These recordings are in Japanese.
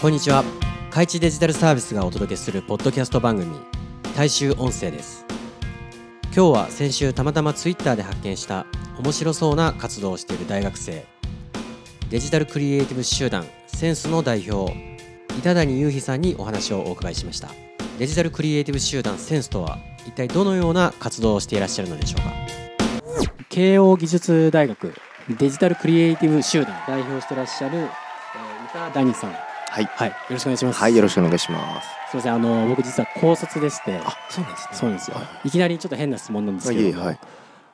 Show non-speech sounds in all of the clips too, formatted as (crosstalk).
こんにちは。開智デジタルサービスがお届けするポッドキャスト番組大衆音声です。今日は先週たまたまツイッターで発見した面白そうな活動をしている大学生デジタルクリエイティブ集団センスの代表板谷雄飛さんにお話をお伺いしました。デジタルクリエイティブ集団センスとは一体どのような活動をしていらっしゃるのでしょうか？慶応義塾大学デジタルクリエイティブ集団代表してらっしゃる、えー、板谷さん。はい、はい、よろしくお願いします。はい、よろしくお願いします。すみません、あの僕実は高卒でして、あ、そうなんですね。そうなんですよ。はいきなりちょっと変な質問なんですけどはい。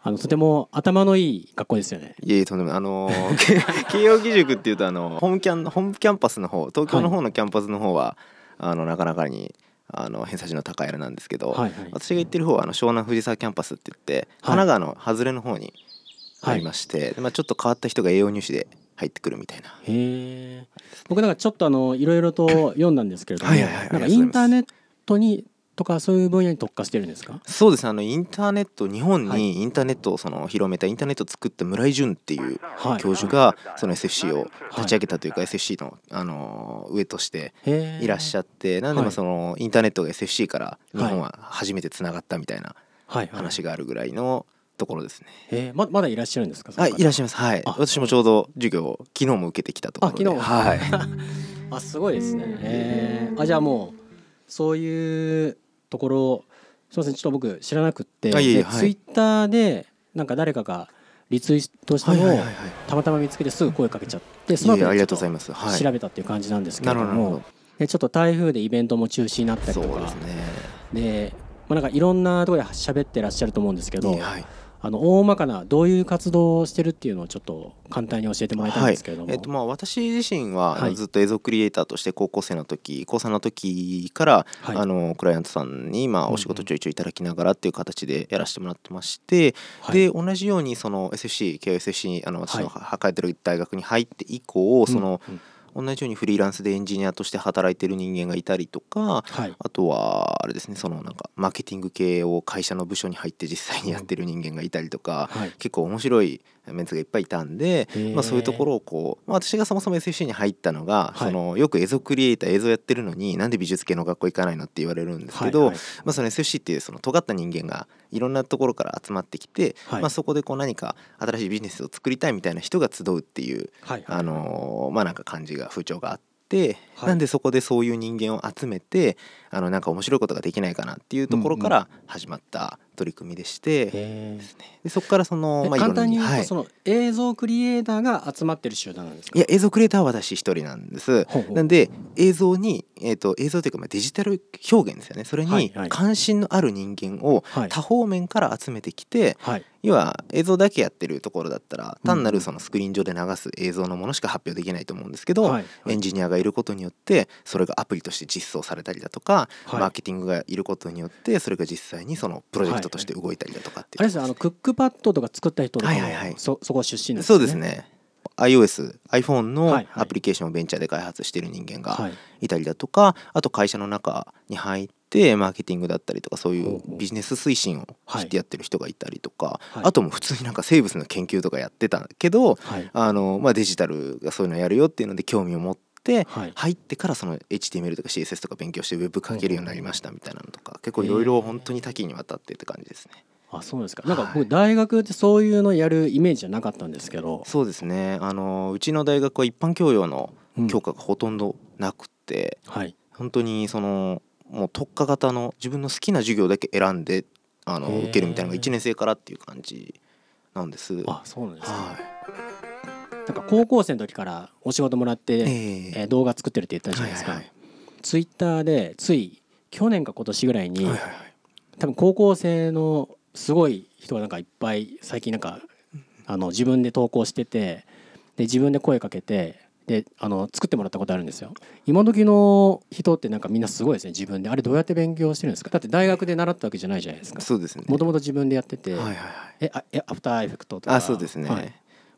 あのとても頭のいい学校ですよね。いえいえとんでもないあのーけ (laughs) 慶応義塾っていうとあのホームキャンホームキャンパスの方東京の方のキャンパスの方は、あのなかなかにあの偏差値の高いあれなんですけど、はいはい。私が行ってる方はあの湘南藤沢キャンパスって言って、神奈川の外れの方にありまして、でまあちょっと変わった人が栄養入試で入ってくるみたいな。へえ。僕なんかちょっとあのいろいろと読んだんですけれども、はいはいはいなんかインターネットにとかそういう分野に特化してるんですか？そうですねあのインターネット日本はいにインターネットをその広めたインターネットを作った村井淳っていうはい。教授がその SFC を立ち上げたというか、SFC の、あのー上として。いらっしゃってなんではいまあそのインターネットが SFC から日本は初めてつながったみたいなはいはい。話があるぐらいのところですね。へえ、ままだいらっしゃるんですか？はい、いらっしゃゃいます。はい、あ私もちょうど授業を昨日も受けてきたところで。あ昨日はい。(laughs) あすごいですね。へえ。あじゃあもうそういうところすみませんちょっと僕知らなくって、あいはいでツイッターでなんか誰かがリツイートしたのを。たまたま見つけてすぐ声かけちゃってその後いえいえありがとうございまます。はい。調べたっていう感じなんですけれどもでちょっと台風でイベントも中止になったりとかそうですね。で、まあ、なんかいろんなところで喋ってらっしゃると思うんですけど。あの大まかなどういう活動をしてるっていうのをちょっと簡単に教えてもらいたいんですけれども、えっとまあ私自身は、ずっと映像クリエイターとして高校生の時高3の時から、はい。あのクライアントさんにまあお仕事ちょいちょいいただきながらっていう形でやらせてもらってまして、はい。で同じようにその SFC 慶応 SFC にあの私のはい。抱えてる大学に入って以降、そのうんうん同じようにフリーランスでエンジニアとして働いてる人間がいたりとかはい。あとはあれですねそのなんかマーケティング系を会社の部署に入って実際にやってる人間がいたりとか、はい。結構面白いメンツがいっぱいいたんで、まあ、そういうところをこう、まあ、私がそもそも SFC に入ったのが、はい。そのよく映像クリエイター映像やってるのになんで美術系の学校行かないのって言われるんですけど、はいはい。まあ、その SFC っていうその尖った人間がいろんなところから集まってきて、はい。まあ、そこでこう何か新しいビジネスを作りたいみたいな人が集うっていう、はいあのーまあなんか感じが風潮があって。はい。なんでそこでそういう人間を集めてあのなんか面白いことができないかなっていうところから始まった取り組みでして、でそこからその、えまあ、簡単に言うと、はい。その映像クリエイターが集まってる集団なんですか？いや映像クリエイターは私一人なんです。なんで映像に、えー、と映像というかまあデジタル表現ですよね。それにはいはい。関心のある人間をはい。多方面から集めてきて、はい。要は映像だけやってるところだったら単なうんるそのスクリーン上で流す映像のものしか発表できないと思うんですけど、はい。はい。エンジニアがいることによってそれがアプリとして実装されたりだとか、はい。マーケティングがいることによってそれが実際にそのプロジェクトとして動いたりだとかってい。うあれですよあのクックパッドとか作った人とかも、はいはいはい。そそこ出身なんですそうですね。iOS、iPhone のはいはい。アプリケーションをベンチャーで開発している人間がはい。いたりだとか、あと会社の中に入ってマーケティングだったりとかそういうビジネス推進をしてやってる人がいたりとか、はい。あともう普通になんか生物の研究とかやってたけど、はい。あのまあ、デジタルがそういうのやるよっていうので興味を持ってはい。入ってからその HTML とか CSS とか勉強してウェブ書けるようになりましたみたいなのとか結構いろいろ本当に多岐にわたってって感じですね。あそうですか。なんかはい。僕大学ってそういうのやるイメージじゃなかったんですけど、そうですね。あのうちの大学は一般教養のうん。教科がほとんどなくて、はい。本当にそのもう特化型の自分の好きな授業だけ選んであの受けるみたいなのが1年生からっていう感じなんです。あそうなんですね、はなんか高校生の時からお仕事もらって、い、え。えー動画作ってるって言ったじゃないですか、はいはいツイッターでつい去年か今年ぐらいに、はいはいはい。多分高校生のすごい人がなんかいっぱい最近なんかあの自分で投稿しててで自分で声かけてであの作ってもらったことあるんですよ。今時の人ってなんかみんなすごいですね自分で。あれどうやって勉強してるんですか？だって大学で習ったわけじゃないじゃないですか。そうですね。もともと自分でやってて、はいはいはい。えあえアフターエフェクトとか。あそうですね。はい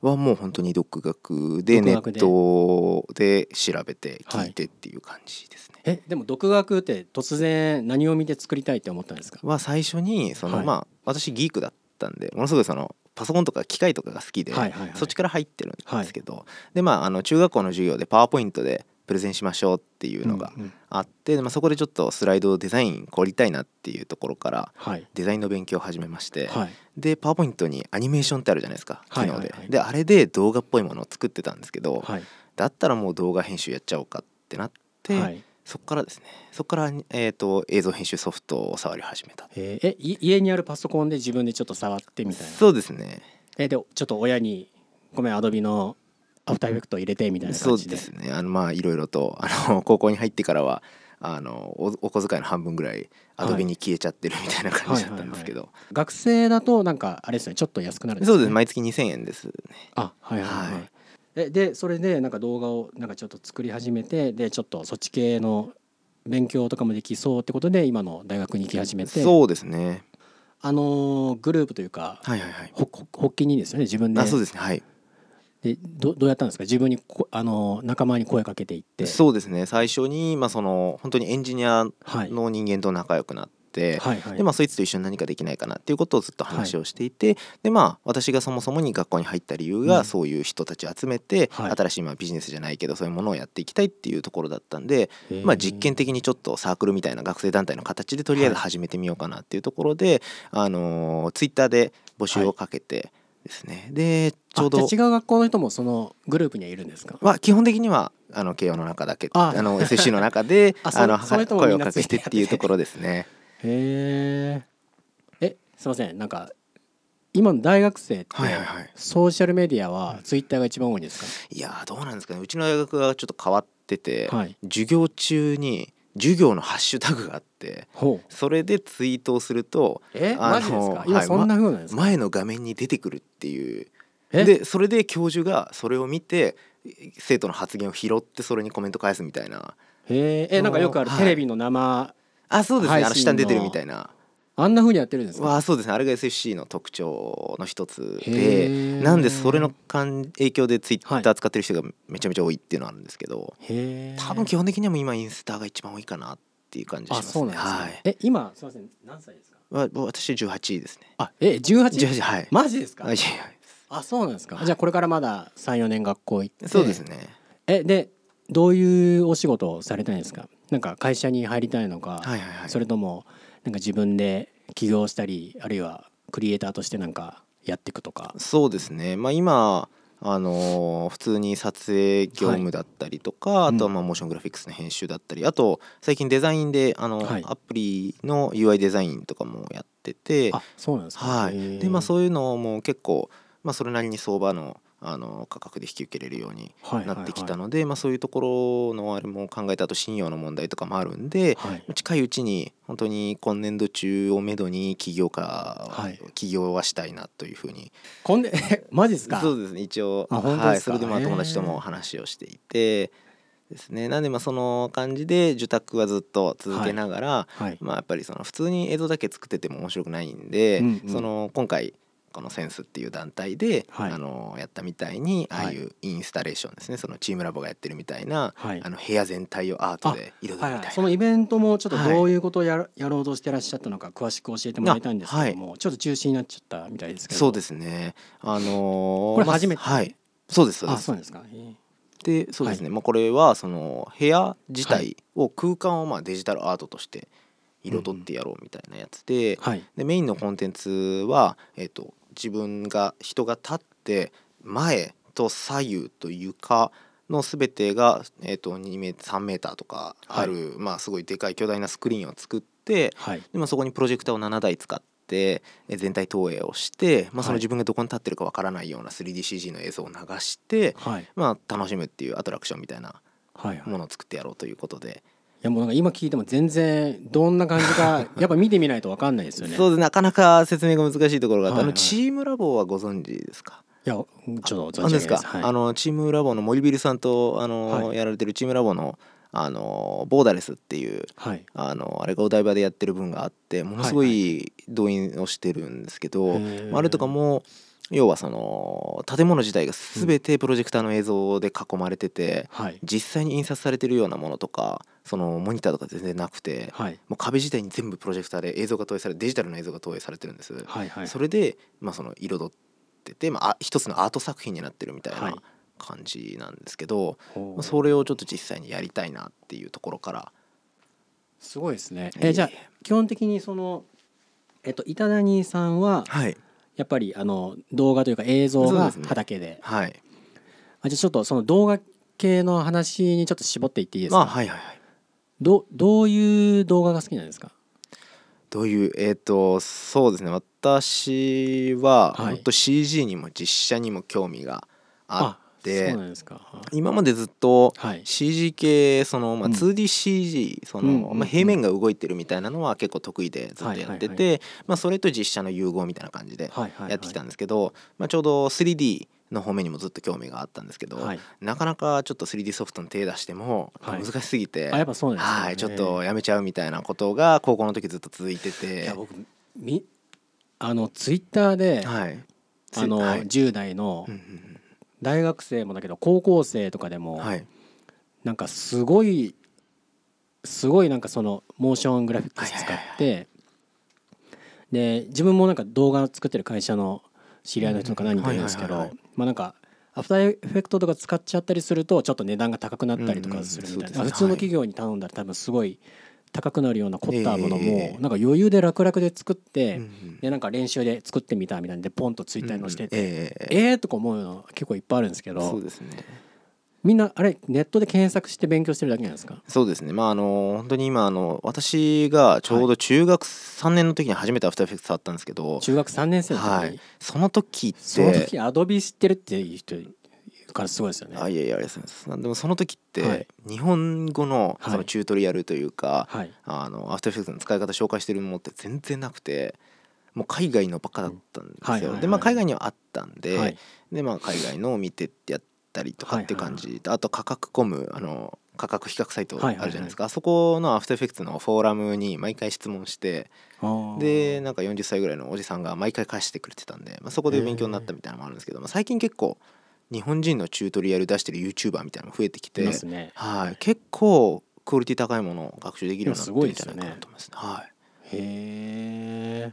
はもう本当に独学でネットで調べて聞いてっていう感じですね。えでも独学って突然何を見て作りたいって思ったんですか？は最初にその、はい。まあ私ギークだったんでものすごいそのパソコンとか機械とかが好きで、はいはいはい。そっちから入ってるんですけど、でまああの中学校の授業でパワーポイントでプレゼンしましょうっていうのがうんうん。あって、まあ、そこでちょっとスライドデザイン凝りたいなっていうところからはい。デザインの勉強を始めまして、はい。でパワーポイントにアニメーションってあるじゃないですか機能で、であれで動画っぽいものを作ってたんですけど、はい。だったらもう動画編集やっちゃおうかってなって、はい。そこからですね。そこから、えー、と映像編集ソフトを触り始めた。えー。えい家にあるパソコンで自分でちょっと触ってみたいな。そうですね。えでちょっと親にごめんアドビのアフターエフェクト入れてみたいなそう感じで。ですね。あのまあいろいろとあの高校に入ってからはあのおお小遣いの半分ぐらいアドビに消えちゃってるみたいな感じだったんですけど、学生だとなんかあれですね。ちょっと安くなるんそうです。毎月2000円ですね。あはいはいはい、はい。えでそれでなんか動画をなんかちょっと作り始めてでちょっとそっち系の勉強とかもできそうってことで今の大学に行き始めて。そうですね。あのーグループというかはいはいはい。発起にですよね自分で。あそうですね。はいでどどうやったんですか？自分にこあのー仲間に声かけていって。そうですね。最初にまあその本当にエンジニアはい。の人間と仲良くなって、はいはい。でまあそいつと一緒に何かできないかなっていうことをずっと話をしていて、でまあ私がそもそもに学校に入った理由が、うん。そういう人たちを集めて、はい。新しいまあビジネスじゃないけどそういうものをやっていきたいっていうところだったんで、まあ、実験的にちょっとサークルみたいな学生団体の形でとりあえずはい始めてみようかなっていうところで、あのツイッターで募集をかけてですね、でちょうど違う学校の人もそのグループにはいるんですか？は基本的にはあの慶応の中だけ。あ。あの SC の中で (laughs) あの声をかけてっていうところですね。へええすいません。なんか今の大学生ってはいはいはい。ソーシャルメディアはツイッターが一番多いんですか、いやーどうなんですかね。うちの大学がちょっと変わってて、はい。授業中に授業のハッシュタグがあってそれでツイートをするとえ？マジですか？はい今そんな風なんですか、前の画面に出てくるっていう。え？でそれで教授がそれを見て生徒の発言を拾ってそれにコメント返すみたいな。へええなんかよくあるはい。テレビの生、あそうですね。あの。下に出てるみたいなあんな風にやってるんですか？わあそうですね。あれが SFC の特徴の一つへでーなんでそれの関影響でツイッはいター使ってる人がめちゃめちゃ多いっていうのはあるんですけど、多分基本的にはもう今インスタが一番多いかなっていう感じしあますね。はい。え今すいません。何歳ですか？わ私18位ですね。あえ十八？18はい。マジですか？あいあそうなんですか。じゃあこれからまだ34年学校行って。やそうですね。えでどういうお仕事をされたいんですか？なんか会社に入りたいのか、はいはいはい。それともなんか自分で起業したりあるいはクリエイターとしてなんかやっていくとか。そうですね。まあ今あのー普通に撮影業務だったりとか、あとはまあモーショングラフィックスの編集だったりあと最近デザインであの、はい。アプリの UI デザインとかもやっててあそうなんですか。はい、でまあそういうのも結構、まあ、それなりに相場のあの価格で引き受けれるようにはいなってきたのので、まあ、そういうところのあれも考えたあと信用の問題とかもあるんで、はい。近いうちに本当に今年度中をめどに起業家、はい。起業はしたいなというふうに。こんでえマジですか？そうですね一応。あ本当はい、それでまあ友達とも話をしていてですね。なんでまあその感じで受託はずっと続けながら、はい。まあやっぱりその普通に映像だけ作ってても面白くないんで、うんうん。その今回このセンスっていう団体で、はい。あのやったみたいにあはい。あいうインスタレーションですね。そのチームラボがやってるみたいな、はい。あの部屋全体をアートで彩るみたいな、はいはい、そのイベントもちょっとどういうことをや,、やろうとしてらっしゃったのか詳しく教えてもらいたいんですけども、ちょっと中止になっちゃったみたいですけど。そうですね。あのーこれ初めて？まあはい。そうですそうです。あそうですか、へでそうですね、まあ、これはその部屋自体を空間をまあデジタルアートとして彩ってやろうみたいなやつで,、ーはい。でメインのコンテンツは、えー、と自分が人が立って前と左右と床の全てが、えー、と2メー3メーターとかある、まあ、すごいでかい巨大なスクリーンを作ってはい。で、まあ、そこにプロジェクターを7台使ってえ全体投影をして、まあ、そのはい自分がどこに立ってるかわからないような 3DCG の映像を流して、はい。まあ、楽しむっていうアトラクションみたいなはいはい。ものを作ってやろうということで、いやもうなんか今聞いても全然どんな感じか (laughs) やっぱ見てみないとわかんないですよね。そうですなかなか説明が難しいところがあって、はいはいあのチームラボはご存知ですか？いやちょっと存あですか、じ上げないです。はい。あのチームラボの森ビルさんとあの、はい。やられてるチームラボのあのボーダレスっていうはい。あのあれがお台場でやってる分があってものすごい動員をしてるんですけど、へー。まああれとかも要はその建物自体が全てプロジェクターの映像で囲まれてて、はい。実際に印刷されてるようなものとかそのモニターとか全然なくて、はい。もう壁自体に全部プロジェクターで映像が投影されデジタルの映像が投影されてるんです、はいはい。それで、まあ、その彩ってて、まあ、あ一つのアート作品になってるみたいはい。な感じなんですけど、それをちょっと実際にやりたいなっていうところから。すごいですね。えじゃあ基本的にそのえっと板谷さんははい。やっぱりあの動画というか映像がそうですね。はい。あじゃあちょっとその動画系の話にちょっと絞っていっていいですか、まあはいはいはい。どどういう動画が好きなんですか？どういうえっ、とそうですね。私ははい。本当 CG にも実写にも興味があって今までずっとはい。CG 系その、まあ、うん。2DCG、そのまあ、平面が動いてるみたいなのは結構得意でずっとやってて、まあ、それと実写の融合みたいな感じでやってきたんですけど、まあ、ちょうど 3D の方面にもずっと興味があったんですけど、はい。なかなかちょっと 3D ソフトに手出してもはい。難しすぎて、あやっぱそうですね。はい、ちょっとやめちゃうみたいなことが高校の時ずっと続いていてや僕みあのツイッターで、はい。あの、はい。10代のうんうん大学生もだけど高校生とかでも、うんはい。なんかすごいすごいなんかそのモーショングラフィックス使ってで自分もなんか動画作ってる会社の知り合いの人とか何人かいるんですけどまあなんかアフターエフェクトとか使っちゃったりするとちょっと値段が高くなったりとかするみたいな、普通の企業に頼んだら多分すごい高くなるような凝ったものも、ええ。なんか余裕で楽々で作って、でなんか練習で作ってみたみたいなんでポンとツイッターに載せてて、うんええ。えーとか思うの結構いっぱいあるんですけそどうですね。みんなあれネットで検索して勉強してるだけなんですか？そうですね。まああの本当に今あの私がちょうど中学3年の時に初めてアフターエフェクト触ったんですけど、中学3年生の時？に、はい、その時ってその時アドビ知ってるっていう人いるからすごいです。よねあいやいやありがとうございます。でもその時って、はい。日本語のはい。そのチュートリアルというか、はい。あのアフターエフェクトの使い方紹介してるものって全然なくてもう海外のばっかだったんですよ、はいはいはいでまあ海外にはあったんで、はい。でまあ海外のを見てやったりとかって感じ、あと価格コムあの価格比較サイトあるじゃないですか、あそこのアフターエフェクトのフォーラムに毎回質問してあー。でなんか40歳ぐらいのおじさんが毎回返してくれてたんで、まあ、そこで勉強になったみたいなのもあるんですけど、まあ、最近結構日本人のチュートリアル出してる YouTuber みたいなのも増えてきいて、ね。はい、結構クオリティ高いものを学習できるようになってるんじゃないかなと思いますね。はい。へえ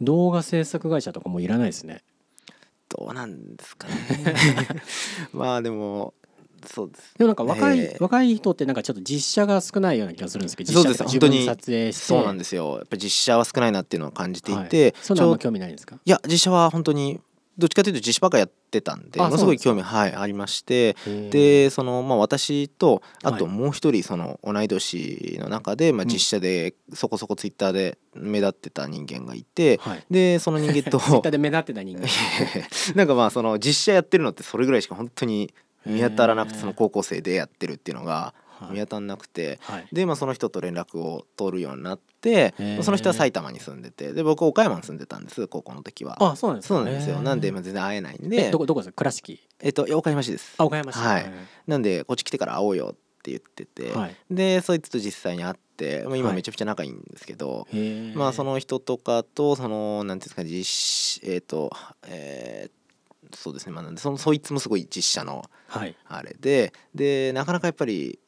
動画制作会社とかもいらないですね。どうなんですかね。(laughs) まあでもそうです。でもなんか若い、ええ若い人ってなんかちょっと実写が少ないような気がするんですけどそうです。本当に自分で撮影そうなんですよ。やっぱり実写は少ないなっていうのを感じていはい。て、そん興味ないんですか？いや実写は本当にどっちかというと実写ばっかやってたんであものすごい興味はいありましてでそのまあ私とあはい。ともう一人その同い年の中でまあうん。実写でそこそこツイッターで目立ってた人間がいてはい。でその人間と (laughs) ツイッターで目立ってた人間。(laughs) なんかまあその実写やってるのってそれぐらいしか本当に見当たらなくてその高校生でやってるっていうのがはい見当たらなくてはい。でまあその人と連絡を取るようになってへー。その人は埼玉に住んでてで僕岡山に住んでたんです高校の時は。あそうなんですかそうなんですよ。なんでまあ全然会えないんえでどこどこですか？倉敷。えっと岡山市です。あ岡山市。はい。なんでこっち来てから会おうよって言ってて、はい。でそいつと実際に会って、まあ、今はい。めちゃくちゃ仲いいんですけど、へー。まあその人とかとそのなんていうんですか実写えっ、とえーそうですね。まあなんでそのそいつもすごい実写のはい。あれででなかなかやっぱり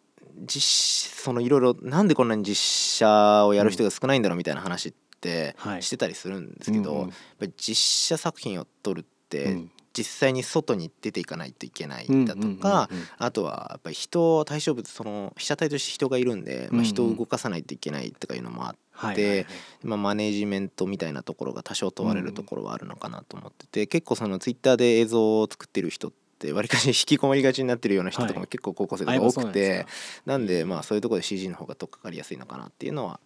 実そのいろいろなんでこんなに実写をやる人が少ないんだろうみたいな話ってはい。してたりするんですけど、うんうん。やっぱり実写作品を撮るって、うん。実際に外に出ていかないといけないだとか、あとはやっぱり人対象物その被写体として人がいるんで、まあ、人を動かさないといけないとかいうのもあって、はいはいはい。まあ、マネージメントみたいなところが多少問われるところはあるのかなと思ってて、結構そのツイッターで映像を作ってる人ってわりかし引きこもりがちになってるような人とかはいも結構高校生とか多くて、なんですか。なんでまあそういうところで CG の方が取っかかりやすいのかなっていうのは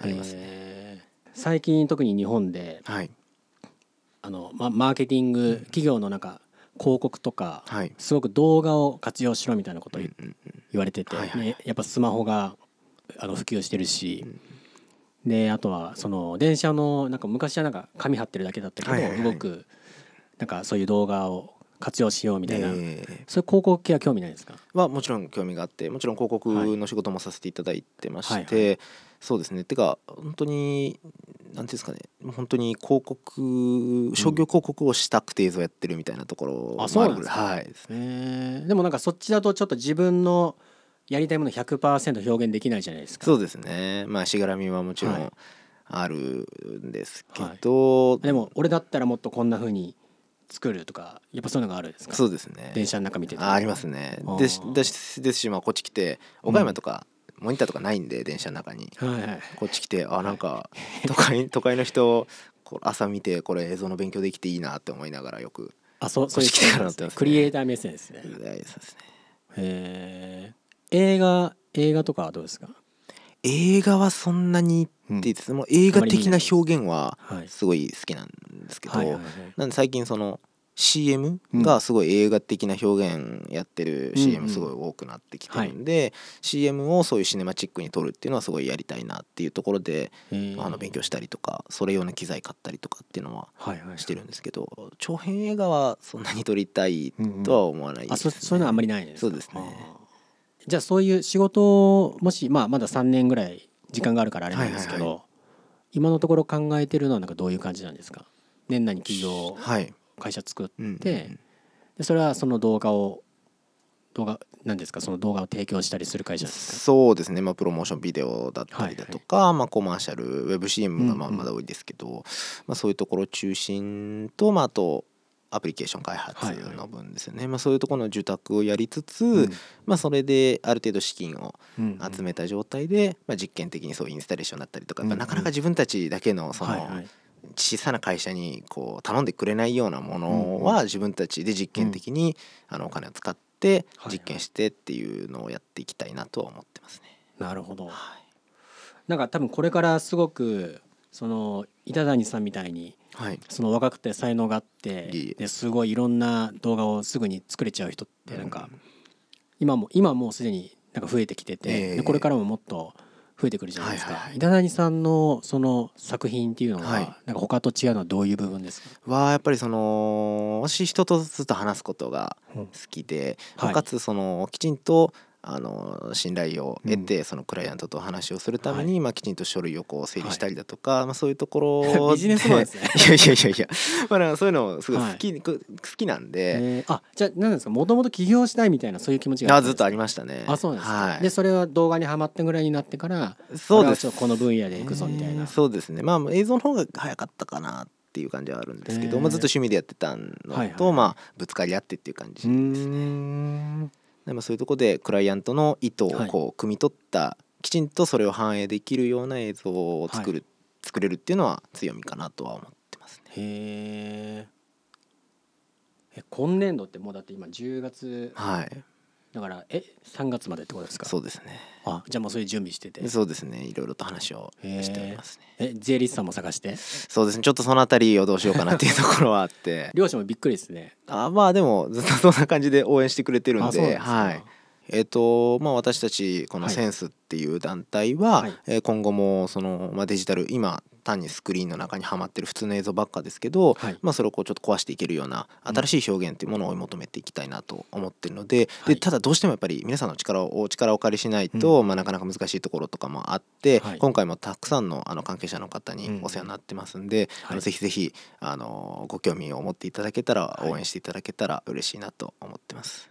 ありますね。最近特に日本ではい、あの、ま、マーケティング企業のなんか広告とかはい。すごく動画を活用しろみたいなことを言われてて、はいはいねやっぱスマホがあの普及してるし、であとはその電車のなんか昔はなんか紙貼ってるだけだったけど、はいはいはい。動くなんかそういう動画を活用しようみたいな、えーそういう広告系は興味ないですか？はもちろん興味があってもちろん広告の仕事もさせていただいてまして、はい。はそうですね。てか本当になんていうんですかね。本当に広告商業広告をしたくて映像やってるみたいなところもあそうなんですか。はい。えー。でもなんかそっちだとちょっと自分のやりたいもの100%表現できないじゃないですか。そうですね。まあしがらみはもちろはい。んあるんですけど、でも俺だったらもっとこんな風に作るとかやっぱそういうのがあるんですか？そうですね。電車の中見ててあありますね。あー。ですですですしまあこっち来て岡山とか、モニターとかないんで電車の中に。はいはい。こっち来てあなんか都会都会の人こう朝見てこれ映像の勉強できていいなって思いながらよくあそうそういうこっち来てからなってますね。クリエイター目線ですね。そうですね。へえ映画映画とかはどうですか？映画はそんなにって言ってても映画的な表現ははい。すごい好きなんですけど、なんで最近その CM がすごい映画的な表現やってるうん CM すごい多くなってきてるんで、CM をそういうシネマチックに撮るっていうのはすごいやりたいなっていうところで、あの勉強したりとかそれ用の機材買ったりとかっていうのはしてるんですけど長編映画はそんなに撮りたいとは思わないです、あそそういうのはあんまりないですか？そうですねじゃあそういう仕事をもし、まあ、まだ3年ぐらい時間があるからあれなんですけど、はいはい今のところ考えてるのはなんかどういう感じなんですか？年内に企業はい、会社作って、うんでそれはその動画を動画なんですか？その動画を提供したりする会社ですか？そうですね、まあ、プロモーションビデオだったりだとか、まあ、コマーシャルウェブ CM がまあうんうん。まだ多いですけど、まあ、そういうところ中心と、まあ、あとアプリケーション開発はいはいの分ですよね、まあ、そういうところの受託をやりつつ、うん。まあ、それである程度資金をうん集めた状態で、まあ、実験的にそういうインスタレーションだったりとか、やっぱうん。なかなか自分たちだけのその、はいはい。小さな会社にこう頼んでくれないようなものは自分たちで実験的にあのお金を使ってはい。実験してっていうのをやっていきたいなとは思ってますね。なるほど。はい。なんか多分これからすごくその板谷さんみたいにはい。その若くて才能があってです。ごいいろんな動画をすぐに作れちゃう人ってなんか今も今もうすでになんか増えてきてて、これからももっと増えてくるじゃないですか、板谷さんのその作品っていうのは、はい。なんか他と違うのはどういう部分ですか？はやっぱりその私人とずっと話すことがうん。好きで、はい。かつそのきちんとあの信頼を得て、そのクライアントと話をするために、まあ、きちんと書類をこう整理したりだとか、まあ、そういうところビジネスマンですね。(laughs) いやいやいやいや、まあ、そういうのすごい好き,、好きなんで、えーあじゃあ何ですか？もともと起業したいみたいなそういう気持ちがあずっとありましたね。あそうなんですか、はい、でそれは動画にはまったぐらいになってからそうです。この分野で行くぞみたいな、えーそうですね。まあ映像の方が早かったかなっていう感じはあるんですけど、えー。まあ、ずっと趣味でやってたのと、はいはいまあぶつかり合ってっていう感じですね。んでまあ、そういうところでクライアントの意図をはい。こう汲み取った、きちんとそれを反映できるような映像を作る、作れるっていうのは強みかなとは思ってますね。へー。え今年度ってもうだって今10月はいだからえ3月までってことですか？そうですね。あじゃあもうそういう準備してて。そうですね。いろいろと話をしておりますね。え税理士さんも探して？そうですね。ちょっとそのあたりをどうしようかなっていうところはあって。(laughs) 両者もびっくりですね。あまあでもずっとそんな感じで応援してくれてるんではい。えっ、とまあ私たちこのはい。センスっていう団体は、はい。えー今後もその、まあ、デジタル今単にスクリーンの中にはまってる普通の映像ばっかですけど、はい。まあ、それをこうちょっと壊していけるようなうん。新しい表現っていうものを追い求めていきたいなと思ってるので,、はい。でただどうしてもやっぱり皆さんの力をお力をお借りしないと、まあ、なかなか難しいところとかもあって、はい。今回もたくさんのあの関係者の方にうんお世話になってますんで、あはい。のぜひぜひあのご興味を持っていただけたら、はい。応援していただけたら嬉しいなと思ってます。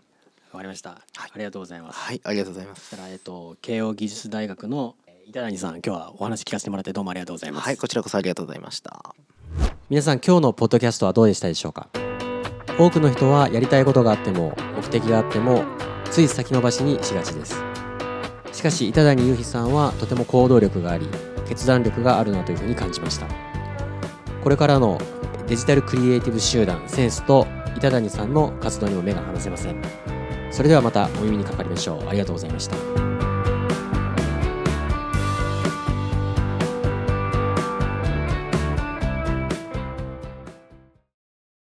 わかりました、ありがとうございます。はい、ありがとうございます。えっと慶応義塾大学のえー板谷さん今日はお話聞かせてもらってどうもありがとうございます。はい、こちらこそありがとうございました。皆さん今日のポッドキャストはどうでしたでしょうか？多くの人はやりたいことがあっても目的があってもつい先延ばしにしがちです。しかし板谷裕二さんはとても行動力があり決断力があるなというふうに感じました。これからのデジタルクリエイティブ集団センスと板谷さんの活動にも目が離せません。それではまたお耳にかかりましょう。ありがとうございました